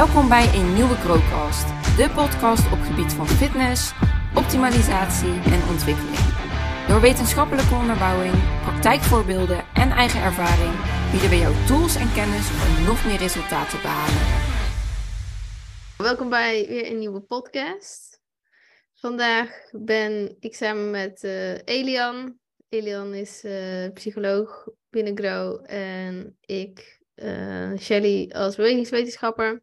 Welkom bij een nieuwe Growcast, de podcast op gebied van fitness, optimalisatie en ontwikkeling. Door wetenschappelijke onderbouwing, praktijkvoorbeelden en eigen ervaring bieden we jou tools en kennis om nog meer resultaten te behalen. Welkom bij weer een nieuwe podcast. Vandaag ben ik samen met uh, Elian. Elian is uh, psycholoog binnen Grow en ik, uh, Shelly, als bewegingswetenschapper.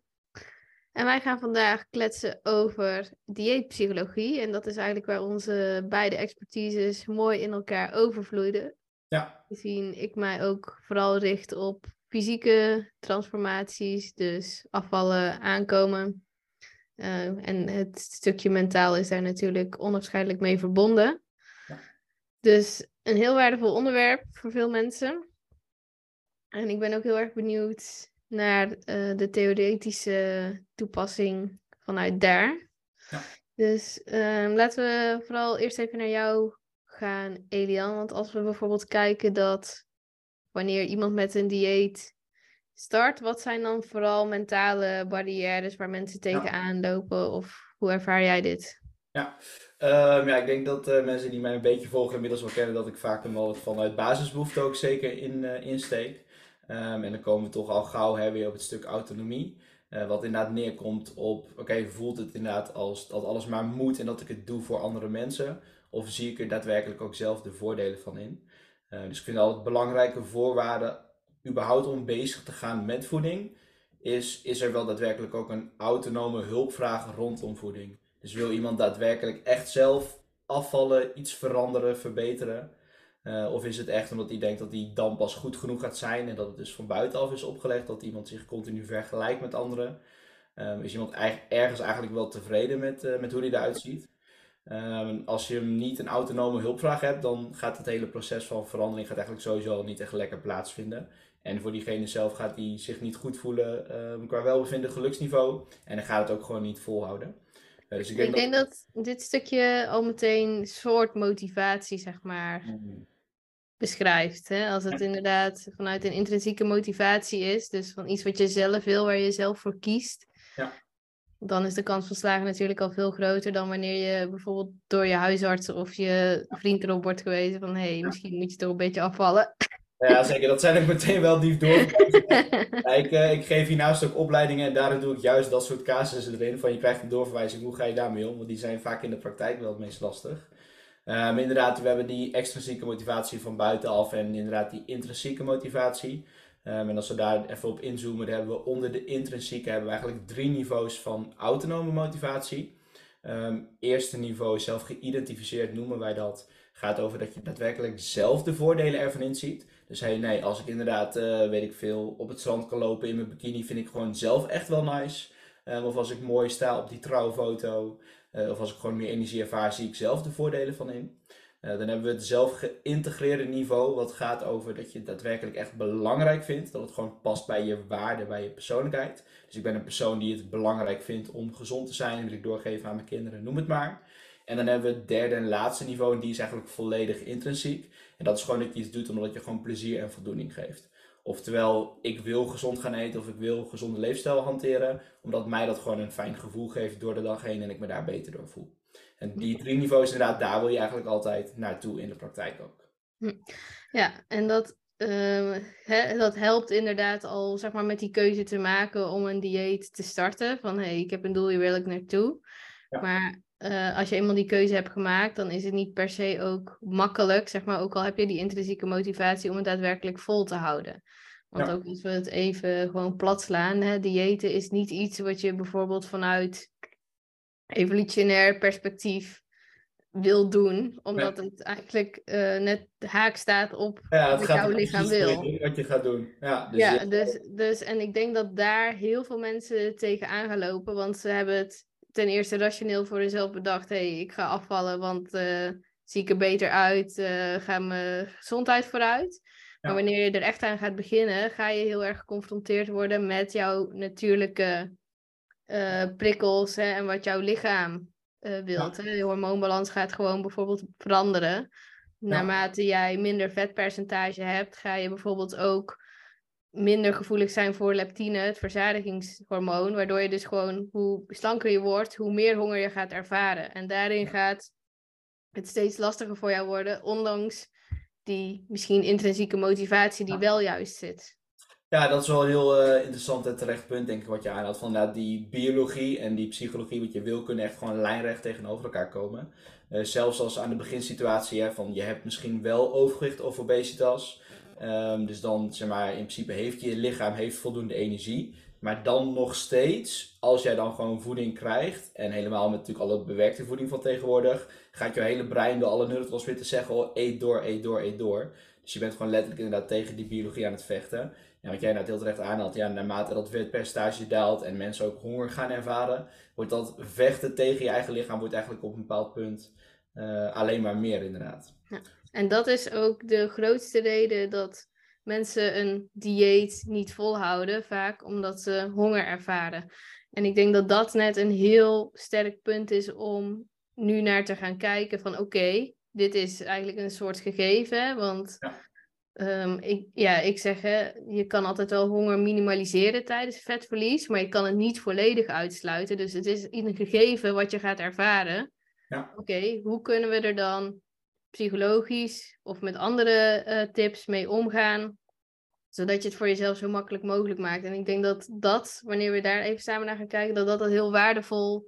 En wij gaan vandaag kletsen over dieetpsychologie. En dat is eigenlijk waar onze beide expertises mooi in elkaar overvloeiden. Ja. Gezien ik mij ook vooral richt op fysieke transformaties, dus afvallen, aankomen. Uh, en het stukje mentaal is daar natuurlijk onafscheidelijk mee verbonden. Ja. Dus een heel waardevol onderwerp voor veel mensen. En ik ben ook heel erg benieuwd naar uh, de theoretische toepassing vanuit daar. Ja. Dus uh, laten we vooral eerst even naar jou gaan, Elian. Want als we bijvoorbeeld kijken dat wanneer iemand met een dieet start, wat zijn dan vooral mentale barrières waar mensen tegenaan lopen? Of hoe ervaar jij dit? Ja, um, ja ik denk dat uh, mensen die mij een beetje volgen inmiddels wel kennen dat ik vaak hem vanuit basisbehoefte ook zeker in, uh, insteek. Um, en dan komen we toch al gauw hè, weer op het stuk autonomie. Uh, wat inderdaad neerkomt op, oké, voelt het inderdaad als dat alles maar moet en dat ik het doe voor andere mensen? Of zie ik er daadwerkelijk ook zelf de voordelen van in? Uh, dus ik vind altijd belangrijke voorwaarden überhaupt om bezig te gaan met voeding, is, is er wel daadwerkelijk ook een autonome hulpvraag rondom voeding. Dus wil iemand daadwerkelijk echt zelf afvallen, iets veranderen, verbeteren? Uh, of is het echt omdat hij denkt dat hij dan pas goed genoeg gaat zijn en dat het dus van buitenaf is opgelegd, dat iemand zich continu vergelijkt met anderen? Um, is iemand eigenlijk, ergens eigenlijk wel tevreden met, uh, met hoe hij eruit ziet? Um, als je niet een autonome hulpvraag hebt, dan gaat het hele proces van verandering gaat eigenlijk sowieso niet echt lekker plaatsvinden. En voor diegene zelf gaat hij zich niet goed voelen um, qua welbevinden, geluksniveau. En dan gaat het ook gewoon niet volhouden. Uh, dus ik denk, ik denk dat... dat... dit stukje al meteen een soort motivatie, zeg maar, mm. Beschrijft. Hè? Als het inderdaad vanuit een intrinsieke motivatie is, dus van iets wat je zelf wil, waar je zelf voor kiest. Ja. Dan is de kans van slagen natuurlijk al veel groter dan wanneer je bijvoorbeeld door je huisarts of je vriend erop wordt gewezen van hé, hey, misschien moet je toch een beetje afvallen. Ja, zeker. Dat zijn ook meteen wel diep door. ja, ik, uh, ik geef hiernaast ook opleidingen en daarin doe ik juist dat soort casussen erin. Van je krijgt een doorverwijzing, hoe ga je daarmee om? Want die zijn vaak in de praktijk wel het meest lastig. Um, inderdaad, we hebben die extrinsieke motivatie van buitenaf en inderdaad die intrinsieke motivatie. Um, en als we daar even op inzoomen, dan hebben we onder de intrinsieke hebben we eigenlijk drie niveaus van autonome motivatie. Um, eerste niveau, zelf geïdentificeerd noemen wij dat, gaat over dat je daadwerkelijk zelf de voordelen ervan inziet. Dus hey, nee, als ik inderdaad, uh, weet ik veel, op het strand kan lopen in mijn bikini, vind ik gewoon zelf echt wel nice. Of als ik mooi sta op die trouwfoto, uh, of als ik gewoon meer energie ervaar, zie ik zelf de voordelen van in. Uh, dan hebben we het zelf geïntegreerde niveau, wat gaat over dat je het daadwerkelijk echt belangrijk vindt. Dat het gewoon past bij je waarde, bij je persoonlijkheid. Dus ik ben een persoon die het belangrijk vindt om gezond te zijn, wil ik doorgeven aan mijn kinderen, noem het maar. En dan hebben we het derde en laatste niveau, en die is eigenlijk volledig intrinsiek. En dat is gewoon dat je iets doet omdat je gewoon plezier en voldoening geeft. Oftewel, ik wil gezond gaan eten of ik wil een gezonde leefstijl hanteren, omdat mij dat gewoon een fijn gevoel geeft door de dag heen en ik me daar beter door voel. En die drie niveaus, inderdaad, daar wil je eigenlijk altijd naartoe in de praktijk ook. Ja, en dat, uh, hè, dat helpt inderdaad al zeg maar, met die keuze te maken om een dieet te starten. Van hé, hey, ik heb een doel, hier wil ik naartoe. Ja. Maar uh, als je eenmaal die keuze hebt gemaakt, dan is het niet per se ook makkelijk, zeg maar, ook al heb je die intrinsieke motivatie om het daadwerkelijk vol te houden. Want ja. ook als we het even gewoon plat slaan, hè, diëten is niet iets wat je bijvoorbeeld vanuit evolutionair perspectief wil doen, omdat ja. het eigenlijk uh, net haak staat op ja, wat jouw lichaam wil. Wat je gaat doen. Ja, dus, ja dus, dus en ik denk dat daar heel veel mensen tegenaan gaan lopen, want ze hebben het ten eerste rationeel voor zichzelf bedacht, hé, hey, ik ga afvallen, want uh, zie ik er beter uit, uh, ga mijn gezondheid vooruit. Ja. Maar wanneer je er echt aan gaat beginnen, ga je heel erg geconfronteerd worden met jouw natuurlijke uh, prikkels hè, en wat jouw lichaam wilt. Ja. Hè. De hormoonbalans gaat gewoon bijvoorbeeld veranderen. Naarmate jij minder vetpercentage hebt, ga je bijvoorbeeld ook minder gevoelig zijn voor leptine, het verzadigingshormoon, waardoor je dus gewoon, hoe slanker je wordt, hoe meer honger je gaat ervaren. En daarin gaat het steeds lastiger voor jou worden, ondanks die misschien intrinsieke motivatie die wel juist zit. Ja, dat is wel een heel uh, interessant en terecht punt, denk ik, wat je aanhaalt. Van nou, die biologie en die psychologie, wat je wil, kunnen echt gewoon lijnrecht tegenover elkaar komen. Uh, zelfs als aan de beginsituatie, hè, van je hebt misschien wel overgewicht of obesitas. Um, dus dan, zeg maar, in principe heeft je lichaam heeft voldoende energie. Maar dan nog steeds, als jij dan gewoon voeding krijgt, en helemaal met natuurlijk alle bewerkte voeding van tegenwoordig, gaat je hele brein door alle neurotransmitters zeggen, oh, eet door, eet door, eet door. Dus je bent gewoon letterlijk inderdaad tegen die biologie aan het vechten. Ja, wat jij nou heel terecht aanhaalt, ja, naarmate dat vetpercentage daalt en mensen ook honger gaan ervaren, wordt dat vechten tegen je eigen lichaam wordt eigenlijk op een bepaald punt uh, alleen maar meer inderdaad. Ja. En dat is ook de grootste reden dat mensen een dieet niet volhouden, vaak omdat ze honger ervaren. En ik denk dat dat net een heel sterk punt is om nu naar te gaan kijken van oké, dit is eigenlijk een soort gegeven, want ja. Um, ik, ja, ik zeg, hè, je kan altijd wel honger minimaliseren tijdens vetverlies, maar je kan het niet volledig uitsluiten. Dus het is een gegeven wat je gaat ervaren. Ja. Oké, hoe kunnen we er dan psychologisch of met andere uh, tips mee omgaan, zodat je het voor jezelf zo makkelijk mogelijk maakt. En ik denk dat dat, wanneer we daar even samen naar gaan kijken, dat dat heel waardevol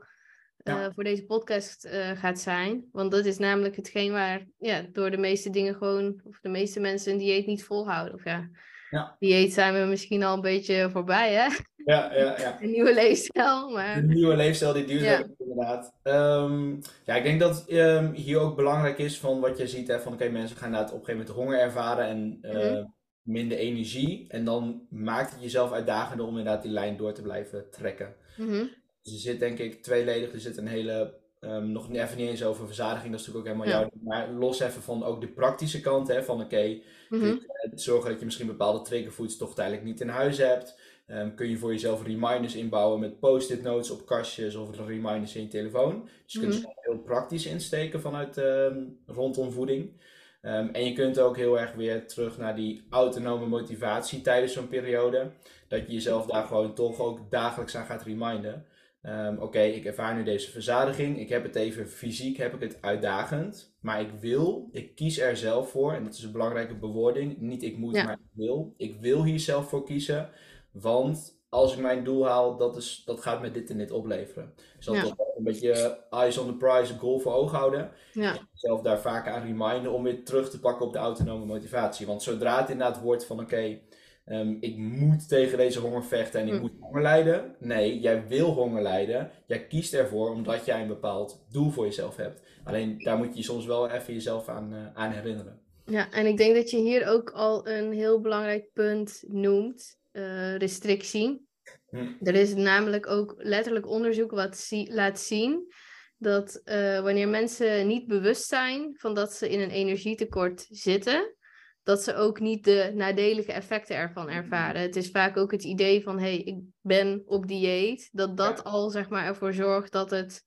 uh, voor deze podcast uh, gaat zijn. Want dat is namelijk hetgeen waar ja, door de meeste dingen gewoon, of de meeste mensen een dieet niet volhouden. Of ja, ja. dieet zijn we misschien al een beetje voorbij, hè? Ja, ja, ja. Een nieuwe leefstijl, maar... Een nieuwe leefstijl die duurt ja. inderdaad. Um, ja, ik denk dat um, hier ook belangrijk is van wat je ziet, hè, van oké, okay, mensen gaan inderdaad op een gegeven moment honger ervaren en uh, mm -hmm. minder energie. En dan maakt het jezelf uitdagender om inderdaad die lijn door te blijven trekken. Mm -hmm. Dus er zit denk ik tweeledig, er zit een hele, um, nog even niet eens over verzadiging, dat is natuurlijk ook helemaal ja. jouw, maar los even van ook de praktische kant, hè, van oké, okay, mm -hmm. zorgen dat je misschien bepaalde triggerfoods toch tijdelijk niet in huis hebt. Um, kun je voor jezelf reminders inbouwen met post-it notes op kastjes of reminders in je telefoon. Dus je kunt mm -hmm. het heel praktisch insteken vanuit um, rondom voeding. Um, en je kunt ook heel erg weer terug naar die autonome motivatie tijdens zo'n periode. Dat je jezelf daar gewoon toch ook dagelijks aan gaat reminden. Um, Oké, okay, ik ervaar nu deze verzadiging. Ik heb het even fysiek, heb ik het uitdagend. Maar ik wil, ik kies er zelf voor. En dat is een belangrijke bewoording. Niet ik moet, ja. maar ik wil. Ik wil hier zelf voor kiezen. Want als ik mijn doel haal, dat, is, dat gaat me dit en dit opleveren. Dus dat ja. een beetje eyes on the prize, goal voor ogen houden. Ja. Zelf daar vaak aan reminden om weer terug te pakken op de autonome motivatie. Want zodra het inderdaad wordt van oké, okay, um, ik moet tegen deze honger vechten en ik hm. moet honger lijden. Nee, jij wil honger lijden. Jij kiest ervoor omdat jij een bepaald doel voor jezelf hebt. Alleen daar moet je soms wel even jezelf aan, uh, aan herinneren. Ja, en ik denk dat je hier ook al een heel belangrijk punt noemt uh, restrictie. Hm. Er is namelijk ook letterlijk onderzoek wat zie, laat zien dat uh, wanneer mensen niet bewust zijn van dat ze in een energietekort zitten, dat ze ook niet de nadelige effecten ervan ervaren. Het is vaak ook het idee van, hé, hey, ik ben op dieet, dat dat ja. al zeg maar ervoor zorgt dat het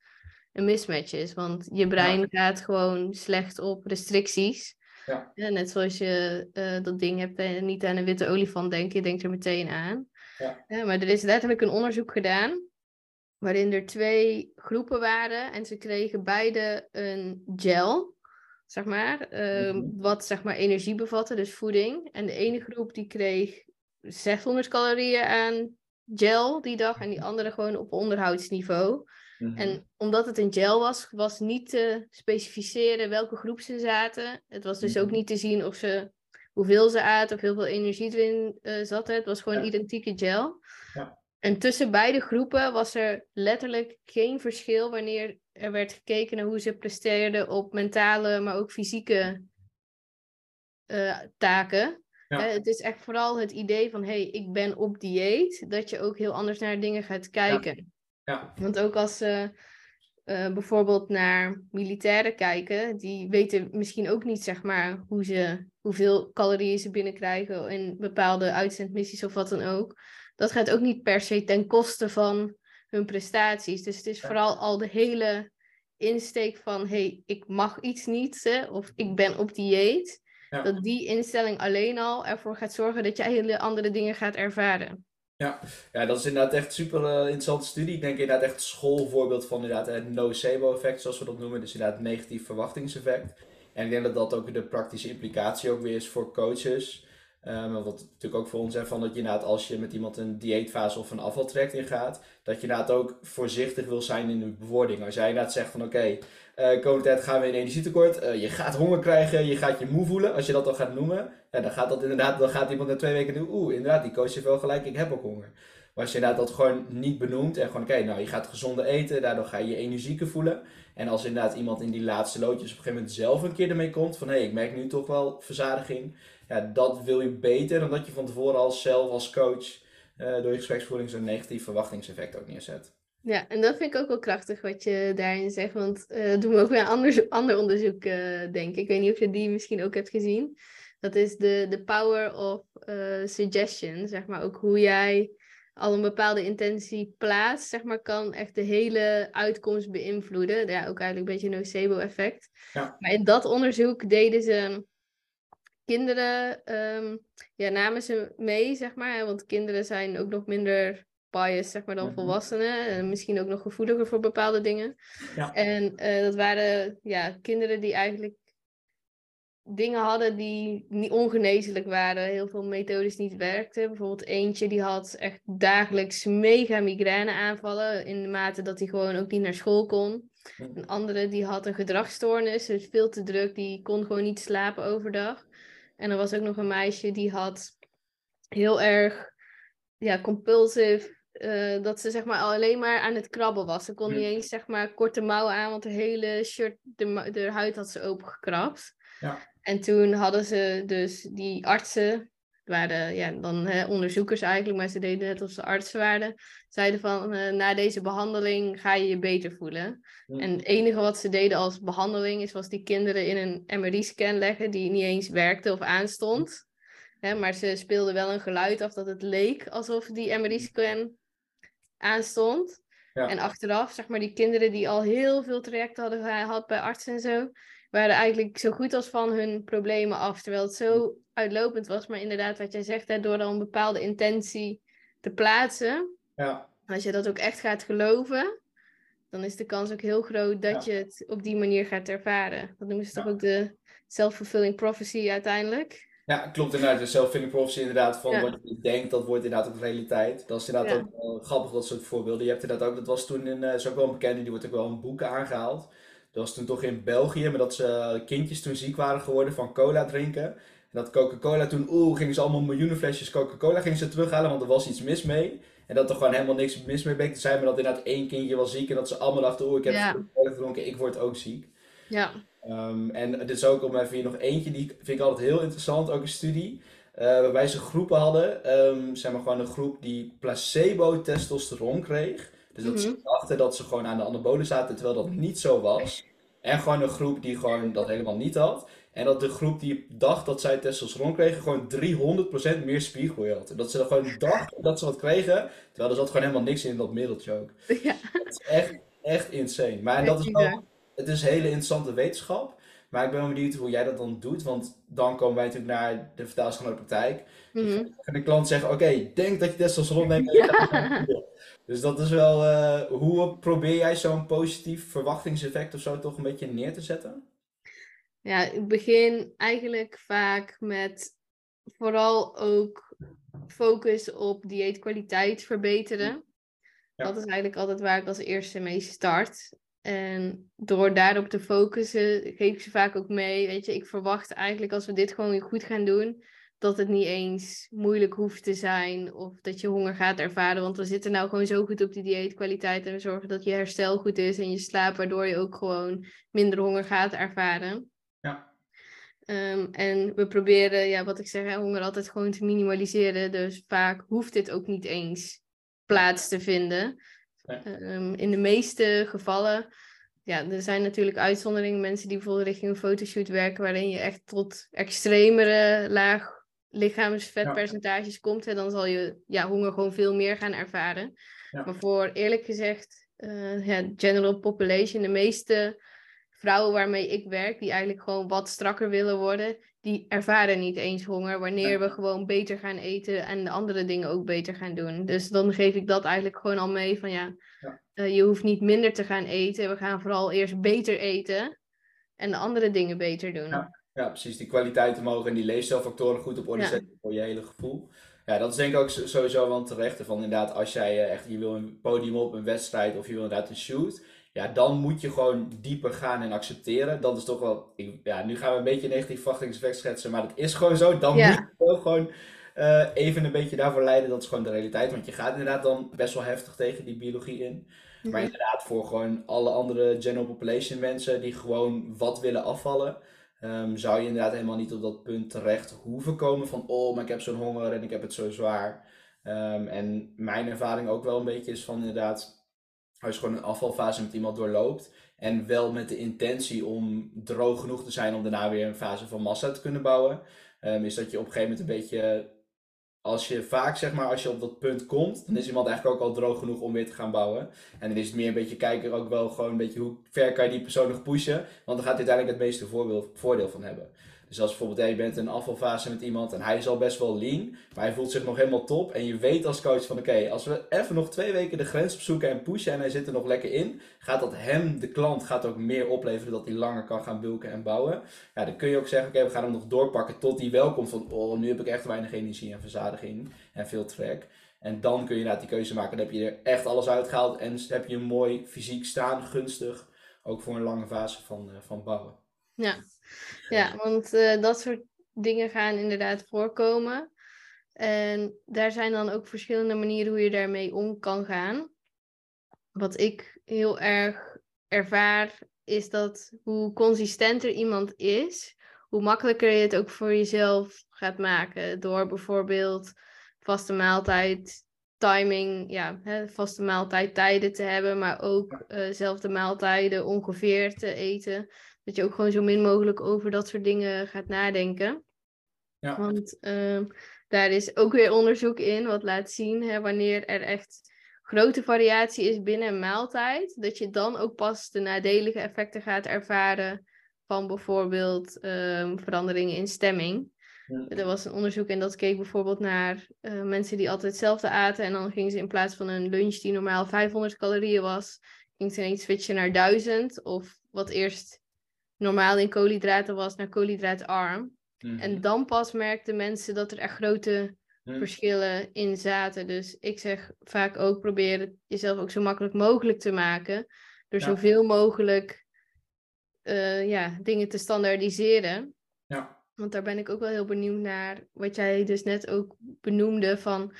een mismatch is. Want je brein ja. gaat gewoon slecht op restricties. Ja. ja net zoals je uh, dat ding hebt en niet aan een witte olifant denkt, je denkt er meteen aan. Ja. ja. maar er is letterlijk een onderzoek gedaan waarin er twee groepen waren en ze kregen beide een gel, zeg maar, uh, mm -hmm. wat zeg maar energie bevatte, dus voeding. En de ene groep die kreeg 600 calorieën aan gel die dag en die andere gewoon op onderhoudsniveau. En omdat het een gel was, was niet te specificeren welke groep ze zaten. Het was dus ook niet te zien of ze, hoeveel ze aten of heel veel energie erin uh, zat. Het was gewoon ja. identieke gel. Ja. En tussen beide groepen was er letterlijk geen verschil wanneer er werd gekeken naar hoe ze presteerden op mentale, maar ook fysieke uh, taken. Ja. Uh, het is echt vooral het idee van, hé, hey, ik ben op dieet, dat je ook heel anders naar dingen gaat kijken. Ja. Want ook als ze uh, bijvoorbeeld naar militairen kijken, die weten misschien ook niet, zeg maar, hoe ze, hoeveel calorieën ze binnenkrijgen in bepaalde uitzendmissies of wat dan ook. Dat gaat ook niet per se ten koste van hun prestaties. Dus het is vooral al de hele insteek van, hey, ik mag iets niet, hè, of ik ben op dieet. Dat die instelling alleen al ervoor gaat zorgen dat jij hele andere dingen gaat ervaren. Ja, ja, dat is inderdaad echt super uh, interessante studie. Ik denk inderdaad echt schoolvoorbeeld van inderdaad het nocebo-effect, zoals we dat noemen. Dus inderdaad negatief verwachtingseffect. En ik denk dat dat ook de praktische implicatie ook weer is voor coaches. Um, wat natuurlijk ook voor ons is, van dat je inderdaad als je met iemand een dieetfase of een afvaltraject ingaat, dat je inderdaad ook voorzichtig wil zijn in de bewoording. Als jij inderdaad zegt van oké, okay, uh, komende tijd gaan we in energietekort, uh, je gaat honger krijgen, je gaat je moe voelen, als je dat dan gaat noemen, ja, dan gaat dat inderdaad, dan gaat iemand na twee weken doen, oeh, inderdaad, die coach heeft wel gelijk, ik heb ook honger. Maar als je inderdaad dat gewoon niet benoemt en gewoon oké, nou je gaat gezonder eten, daardoor ga je je energieker voelen. En als inderdaad iemand in die laatste loodjes op een gegeven moment zelf een keer ermee komt van hé, hey, ik merk nu toch wel verzadiging ja, dat wil je beter dan dat je van tevoren als zelf als coach uh, door je gespreksvoering zo'n negatief verwachtingseffect ook neerzet. Ja, en dat vind ik ook wel krachtig wat je daarin zegt, want uh, doen we ook weer een ander, ander onderzoek, uh, denk ik. Ik weet niet of je die misschien ook hebt gezien. Dat is de, de power of suggestion, zeg maar. Ook hoe jij al een bepaalde intentie plaatst, zeg maar, kan echt de hele uitkomst beïnvloeden. Ja, ook eigenlijk een beetje een nocebo-effect. Ja. Maar in dat onderzoek deden ze kinderen um, ja, namen ze mee, zeg maar. Want kinderen zijn ook nog minder biased, zeg maar, dan mhm. volwassenen. En misschien ook nog gevoeliger voor bepaalde dingen. Ja. En uh, dat waren ja, kinderen die eigenlijk dingen hadden die niet ongeneeslijk waren. Heel veel methodes niet werkten. Bijvoorbeeld eentje die had echt dagelijks mega migraine aanvallen. In de mate dat hij gewoon ook niet naar school kon. Mhm. Een andere die had een gedragsstoornis. Dus veel te druk. Die kon gewoon niet slapen overdag. En er was ook nog een meisje die had heel erg ja, compulsive. Uh, dat ze zeg maar alleen maar aan het krabben was. Ze kon niet eens zeg maar korte mouwen aan, want de hele shirt, de, de huid had ze opengekrapt. Ja. En toen hadden ze dus die artsen, waren ja, dan hè, onderzoekers eigenlijk, maar ze deden het of ze artsen waren, zeiden van uh, na deze behandeling ga je je beter voelen. En het enige wat ze deden als behandeling is was die kinderen in een MRI-scan leggen die niet eens werkte of aanstond. Hè, maar ze speelden wel een geluid af dat het leek alsof die MRI-scan aanstond. Ja. En achteraf, zeg maar, die kinderen die al heel veel trajecten hadden gehad bij artsen en zo, waren eigenlijk zo goed als van hun problemen af. Terwijl het zo uitlopend was. Maar inderdaad, wat jij zegt, hè, door dan een bepaalde intentie te plaatsen. Ja. Als je dat ook echt gaat geloven, dan is de kans ook heel groot dat je het op die manier gaat ervaren. Dat noemen ze toch ook de self-fulfilling prophecy uiteindelijk. Ja, klopt inderdaad. De self-fulfilling prophecy inderdaad van wat je denkt, dat wordt inderdaad ook realiteit. Dat is inderdaad ook grappig, dat soort voorbeelden. Je hebt inderdaad ook, dat was toen in, uh, is ook wel een bekende, die wordt ook wel in boeken aangehaald. Dat was toen toch in België, maar dat ze kindjes toen ziek waren geworden van cola drinken dat Coca-Cola toen, oeh, gingen ze allemaal miljoenen flesjes Coca-Cola gingen ze terughalen, want er was iets mis mee. En dat er gewoon helemaal niks mis mee bleek te zijn, maar dat inderdaad één kindje was ziek en dat ze allemaal dachten, oeh, ik heb ja. Coca-Cola gedronken, ik word ook ziek. Ja. Um, en dit is ook om even hier nog eentje, die vind ik altijd heel interessant, ook een studie. Uh, waarbij ze groepen hadden, um, zeg maar gewoon een groep die placebo testosteron kreeg. Dus dat ze mhm. dachten dat ze gewoon aan de anabolen zaten, terwijl dat niet zo was. En gewoon een groep die gewoon dat helemaal niet had. En dat de groep die dacht dat zij testosteron kregen, gewoon 300% meer spiergroei had. En dat ze gewoon dachten dat ze wat kregen, terwijl er zat gewoon helemaal niks in dat middeltje ook. Ja. Dat is echt, echt insane. Maar dat is wel, het is hele interessante wetenschap. Maar ik ben wel benieuwd hoe jij dat dan doet. Want dan komen wij natuurlijk naar de vertaalschool de praktijk. Mm En de klant zeggen, oké, denk dat je testosteron neemt. Ja. Dus dat is wel, uh, hoe probeer jij zo'n positief verwachtingseffect of zo toch een beetje neer te zetten? Ja, ik begin eigenlijk vaak met vooral ook focus op dieetkwaliteit verbeteren. Dat is eigenlijk altijd waar ik als eerste mee start. En door daarop te focussen, geef ik ze vaak ook mee. Weet je, ik verwacht eigenlijk als we dit gewoon goed gaan doen, dat het niet eens moeilijk hoeft te zijn of dat je honger gaat ervaren. Want we zitten nou gewoon zo goed op die dieetkwaliteit en we zorgen dat je herstel goed is en je slaap, waardoor je ook gewoon minder honger gaat ervaren. Ja. Ehm, en we proberen, ja, wat ik zeg, honger altijd gewoon te minimaliseren. Dus vaak hoeft dit ook niet eens plaats te vinden. Ehm, in de meeste gevallen, ja, er zijn natuurlijk uitzonderingen. Mensen die bijvoorbeeld richting een fotoshoot werken, waarin je echt tot extremere laag lichaamsvetpercentages komt. En dan zal je ja, honger gewoon veel meer gaan ervaren. Maar voor eerlijk gezegd, uh, ja, general population, de meeste vrouwen waarmee ik werk, die eigenlijk gewoon wat strakker willen worden, die ervaren niet eens honger wanneer we gewoon beter gaan eten en de andere dingen ook beter gaan doen. Dus dan geef ik dat eigenlijk gewoon al mee van ja, ja. Eh, je hoeft niet minder te gaan eten. We gaan vooral eerst beter eten en de andere dingen beter doen. Ja, ja precies. Die kwaliteit omhoog en die leefstijlfactoren goed op orde zetten voor je hele gevoel. Ja, dat is denk ik ook sowieso wel terecht. Van inderdaad, als jij eh, echt, je wil een podium op, een wedstrijd of je wil inderdaad een shoot ja, dan moet je gewoon dieper gaan en accepteren. Dat is toch wel, ik, ja, nu gaan we een beetje negatief verwachtingseffect schetsen, maar het is gewoon zo. Dan moet je gewoon uh, even een beetje daarvoor leiden. Dat is gewoon de realiteit, want je gaat inderdaad dan best wel heftig tegen die biologie in. Maar mhm. inderdaad, voor gewoon alle andere general population mensen die gewoon wat willen afvallen, um, zou je inderdaad helemaal niet op dat punt terecht hoeven komen van, oh, maar ik heb zo'n honger en ik heb het zo zwaar. Um, en mijn ervaring ook wel een beetje is van inderdaad, als je gewoon een afvalfase met iemand doorloopt. En wel met de intentie om droog genoeg te zijn om daarna weer een fase van massa te kunnen bouwen. Um, is dat je op een gegeven moment een beetje. Als je vaak zeg maar, als je op dat punt komt, dan is iemand eigenlijk ook al droog genoeg om weer te gaan bouwen. En dan is het meer een beetje kijken ook wel gewoon een beetje hoe ver kan je die persoon nog pushen. Want dan gaat hij uiteindelijk het meeste voordeel van hebben. Dus als bijvoorbeeld je bent in een afvalfase met iemand en hij is al best wel lean, maar hij voelt zich nog helemaal top. En je weet als coach van oké, als we even nog twee weken de grens opzoeken en pushen en hij zit er nog lekker in, gaat dat hem, de klant, gaat ook meer opleveren dat hij langer kan gaan bulken en bouwen. Ja, dan kun je ook zeggen oké, we gaan hem nog doorpakken tot hij wel komt van oh, nu heb ik echt weinig energie en verzadiging en veel trek. En dan kun je inderdaad die keuze maken. Dan heb je er echt alles uitgehaald en heb je een mooi fysiek staan, gunstig, ook voor een lange fase van, uh, van bouwen. Ja, ja, want uh, dat soort dingen gaan inderdaad voorkomen. En daar zijn dan ook verschillende manieren hoe je daarmee om kan gaan. Wat ik heel erg ervaar, is dat hoe consistenter iemand is, hoe makkelijker je het ook voor jezelf gaat maken. Door bijvoorbeeld vaste maaltijd, timing, ja, hè, vaste maaltijdtijden te hebben, maar ook uh, zelfde maaltijden ongeveer te eten. Dat je ook gewoon zo min mogelijk over dat soort dingen gaat nadenken. Ja. Want uh, daar is ook weer onderzoek in wat laat zien hè, wanneer er echt grote variatie is binnen een maaltijd, dat je dan ook pas de nadelige effecten gaat ervaren van bijvoorbeeld um, veranderingen in stemming. Er was een onderzoek en dat keek bijvoorbeeld naar uh, mensen die altijd hetzelfde aten en dan gingen ze in plaats van een lunch die normaal 500 calorieën was, ging ze ineens switchen naar 1000 of wat eerst normaal in koolhydraten was naar koolhydraatarm. Mm En dan pas merkten mensen dat er echt grote mhm. verschillen in zaten. Dus ik zeg vaak ook proberen jezelf ook zo makkelijk mogelijk te maken. Door zoveel mogelijk uh, ja, dingen te standaardiseren. Ja. Want daar ben ik ook wel heel benieuwd naar. Wat jij dus net ook benoemde van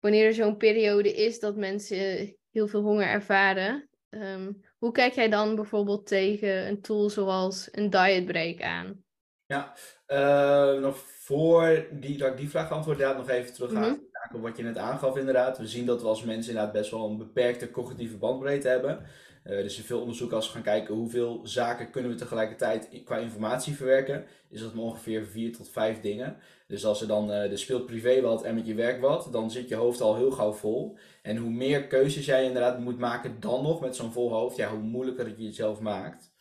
wanneer er zo'n periode is dat mensen heel veel honger ervaren. Ehm, hoe kijk jij dan bijvoorbeeld tegen een tool zoals een diet break aan? Ja, uh, nog voor die, dat ik die vraag antwoord, nog even terug aan mm op wat je net aangaf inderdaad. We zien dat we als mensen inderdaad best wel een beperkte cognitieve bandbreedte hebben. Uh, dus in veel onderzoek als we gaan kijken hoeveel zaken kunnen we tegelijkertijd qua informatie verwerken, is dat ongeveer vier tot vijf dingen. Dus als er dan uh, de speelt privé wat en met je werk wat, dan zit je hoofd al heel gauw vol. En hoe meer keuzes jij inderdaad moet maken dan nog met zo'n vol hoofd, ja, hoe moeilijker het je jezelf maakt.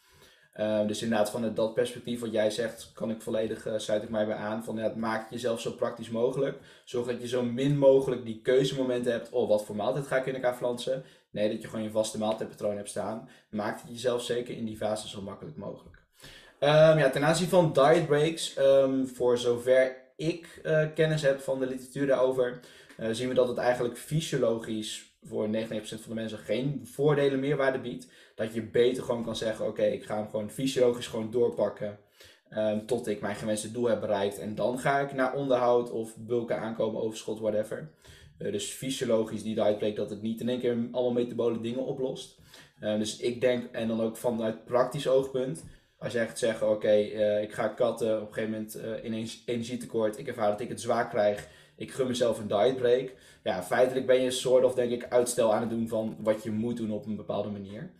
Uh, dus inderdaad, vanuit dat perspectief wat jij zegt, kan ik volledig, sluit ik mij bij aan. Van ja, maak jezelf zo praktisch mogelijk. Zorg dat je zo min mogelijk die keuzemomenten hebt. Oh, wat voor maaltijd ga ik in elkaar flansen? Nee, dat je gewoon je vaste maaltijdpatroon hebt staan. Maak het jezelf zeker in die fase zo makkelijk mogelijk. Um, ja, ten aanzien van diet breaks, um, voor zover ik uh, kennis heb van de literatuur daarover, uh, zien we dat het eigenlijk fysiologisch voor 99% van de mensen geen voordelen meerwaarde biedt. Dat je beter gewoon kan zeggen, oké, ik ga hem gewoon fysiologisch gewoon doorpakken. Um, tot ik mijn gewenste doel heb bereikt. En dan ga ik naar onderhoud of bulken aankomen, overschot, whatever. Uh, dus fysiologisch die diet dat het niet in één keer allemaal metabole dingen oplost. Uh, dus ik denk, en dan ook vanuit praktisch oogpunt, als je echt zegt, oké, uh, ik ga katten op een gegeven moment in een energietekort, ik ervaar dat ik het zwaar krijg, ik gun mezelf een diet break. Ja, feitelijk ben je een soort of, denk ik, uitstel aan het doen van wat je moet doen op een bepaalde manier.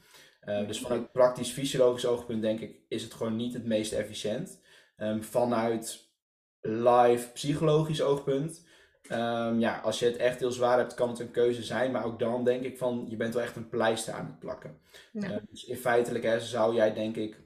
Uh, dus vanuit praktisch fysiologisch oogpunt denk ik, is het gewoon niet het meest efficiënt. Um, vanuit live psychologisch oogpunt Um, ja, als je het echt heel zwaar hebt, kan het een keuze zijn. Maar ook dan denk ik van, je bent wel echt een pleister aan het plakken. Ja. Uh, dus in feitelijk hè, zou jij denk ik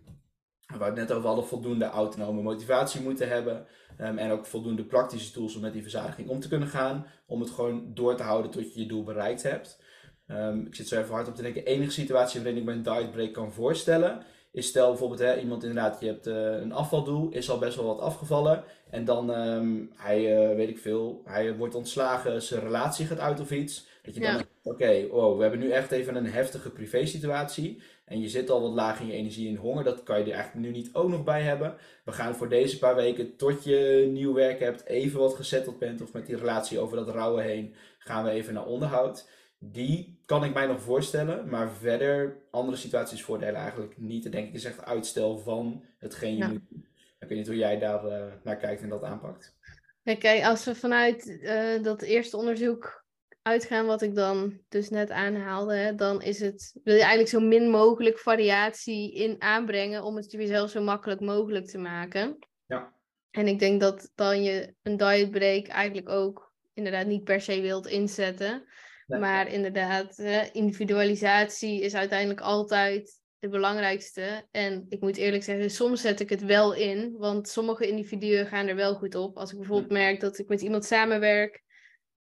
waar we het net over hadden, voldoende autonome motivatie moeten hebben. Ehm, en ook voldoende praktische tools om met die verzadiging om te kunnen gaan. Om het gewoon door te houden tot je je doel bereikt hebt. Ehm, ik zit zo even hard op te denken. De enige situatie waarin ik me een diet break kan voorstellen. Is stel bijvoorbeeld hè, iemand inderdaad, je hebt uh, een afvaldoel, is al best wel wat afgevallen. En dan, um, hij, uh, weet ik veel, hij wordt ontslagen, zijn relatie gaat uit of iets. Dat je dan oké, okay, oh, we hebben nu echt even een heftige privé situatie. En je zit al wat laag in je energie en honger. Dat kan je er eigenlijk nu niet ook nog bij hebben. We gaan voor deze paar weken, tot je nieuw werk hebt, even wat gezetteld bent. Of met die relatie over dat rouwen heen, gaan we even naar onderhoud. Die kan ik mij nog voorstellen. Maar verder, andere situaties voordelen eigenlijk niet. Denk ik is echt uitstel van hetgeen je ja. moet doen. Ik weet niet hoe jij daar uh, naar kijkt en dat aanpakt. Kijk, als we vanuit uh, dat eerste onderzoek uitgaan wat ik dan dus net aanhaalde, hè, dan is het, wil je eigenlijk zo min mogelijk variatie in aanbrengen om het jezelf zo makkelijk mogelijk te maken. Ja. En ik denk dat dan je een diet break eigenlijk ook inderdaad niet per se wilt inzetten. Nee. Maar inderdaad, hè, individualisatie is uiteindelijk altijd de belangrijkste. En ik moet eerlijk zeggen, soms zet ik het wel in, want sommige individuen gaan er wel goed op. Als ik bijvoorbeeld merk dat ik met iemand samenwerk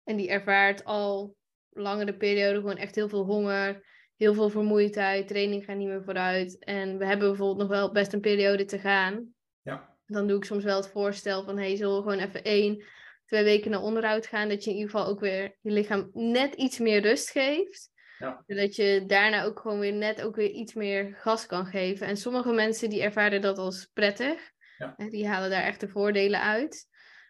en die ervaart al langere periode gewoon echt heel veel honger, heel veel vermoeidheid, training gaat niet meer vooruit. En we hebben bijvoorbeeld nog wel best een periode te gaan. Ja. Dan doe ik soms wel het voorstel van, hey, zullen we gewoon even één, twee weken naar onderhoud gaan, dat je in ieder geval ook weer je lichaam net iets meer rust geeft. Ja. Zodat je daarna ook gewoon weer net ook weer iets meer gas kan geven. En sommige mensen die ervaren dat als prettig. Ja. Die halen daar echt de voordelen uit.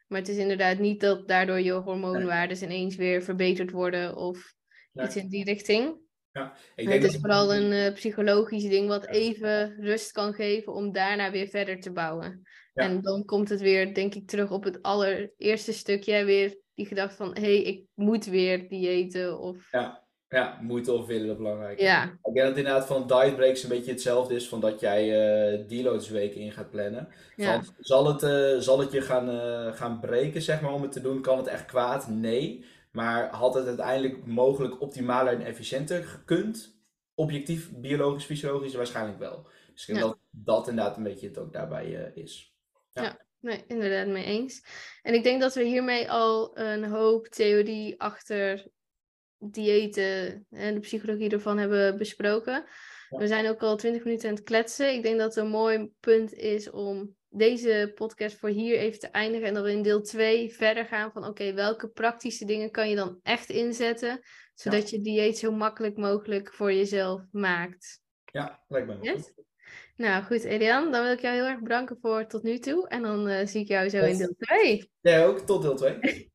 Maar het is inderdaad niet dat daardoor je hormoonwaardes ineens weer verbeterd worden of Nee. iets in die richting. Ja, ik het denk is dat vooral een eh, psychologisch ding wat even rust kan geven om daarna weer verder te bouwen. En dan komt het weer, denk ik, terug op het allereerste stukje. Weer die gedachte van, hé, hey, ik moet weer diëten. Of Ja, ja, moeten of willen, dat belangrijk. ja, Ik denk dat inderdaad van diet breaks een beetje hetzelfde is van dat jij eh deloadsweken in gaat plannen. ja, Van, zal, het, eh, zal het je gaan, eh, gaan breken, zeg maar, om het te doen? Kan het echt kwaad? Nee. Maar had het uiteindelijk mogelijk optimaler en efficiënter gekund? Objectief, biologisch, fysiologisch? Waarschijnlijk wel. Dus ik denk Ja. dat dat inderdaad een beetje het ook daarbij is. nee, inderdaad mee eens. En ik denk dat we hiermee al een hoop theorie achter diëten en de psychologie ervan hebben besproken. Ja. We zijn ook al twintig minuten aan het kletsen. Ik denk dat het een mooi punt is om deze podcast voor hier even te eindigen. En dat we in deel 2 verder gaan van oké, welke praktische dingen kan je dan echt inzetten, zodat je dieet zo makkelijk mogelijk voor jezelf maakt. Ja, lijkt me Yes? Nou goed, Elian, dan wil ik jou heel erg bedanken voor tot nu toe. En dan eh, zie ik jou zo in deel 2. Jij ook, tot deel 2.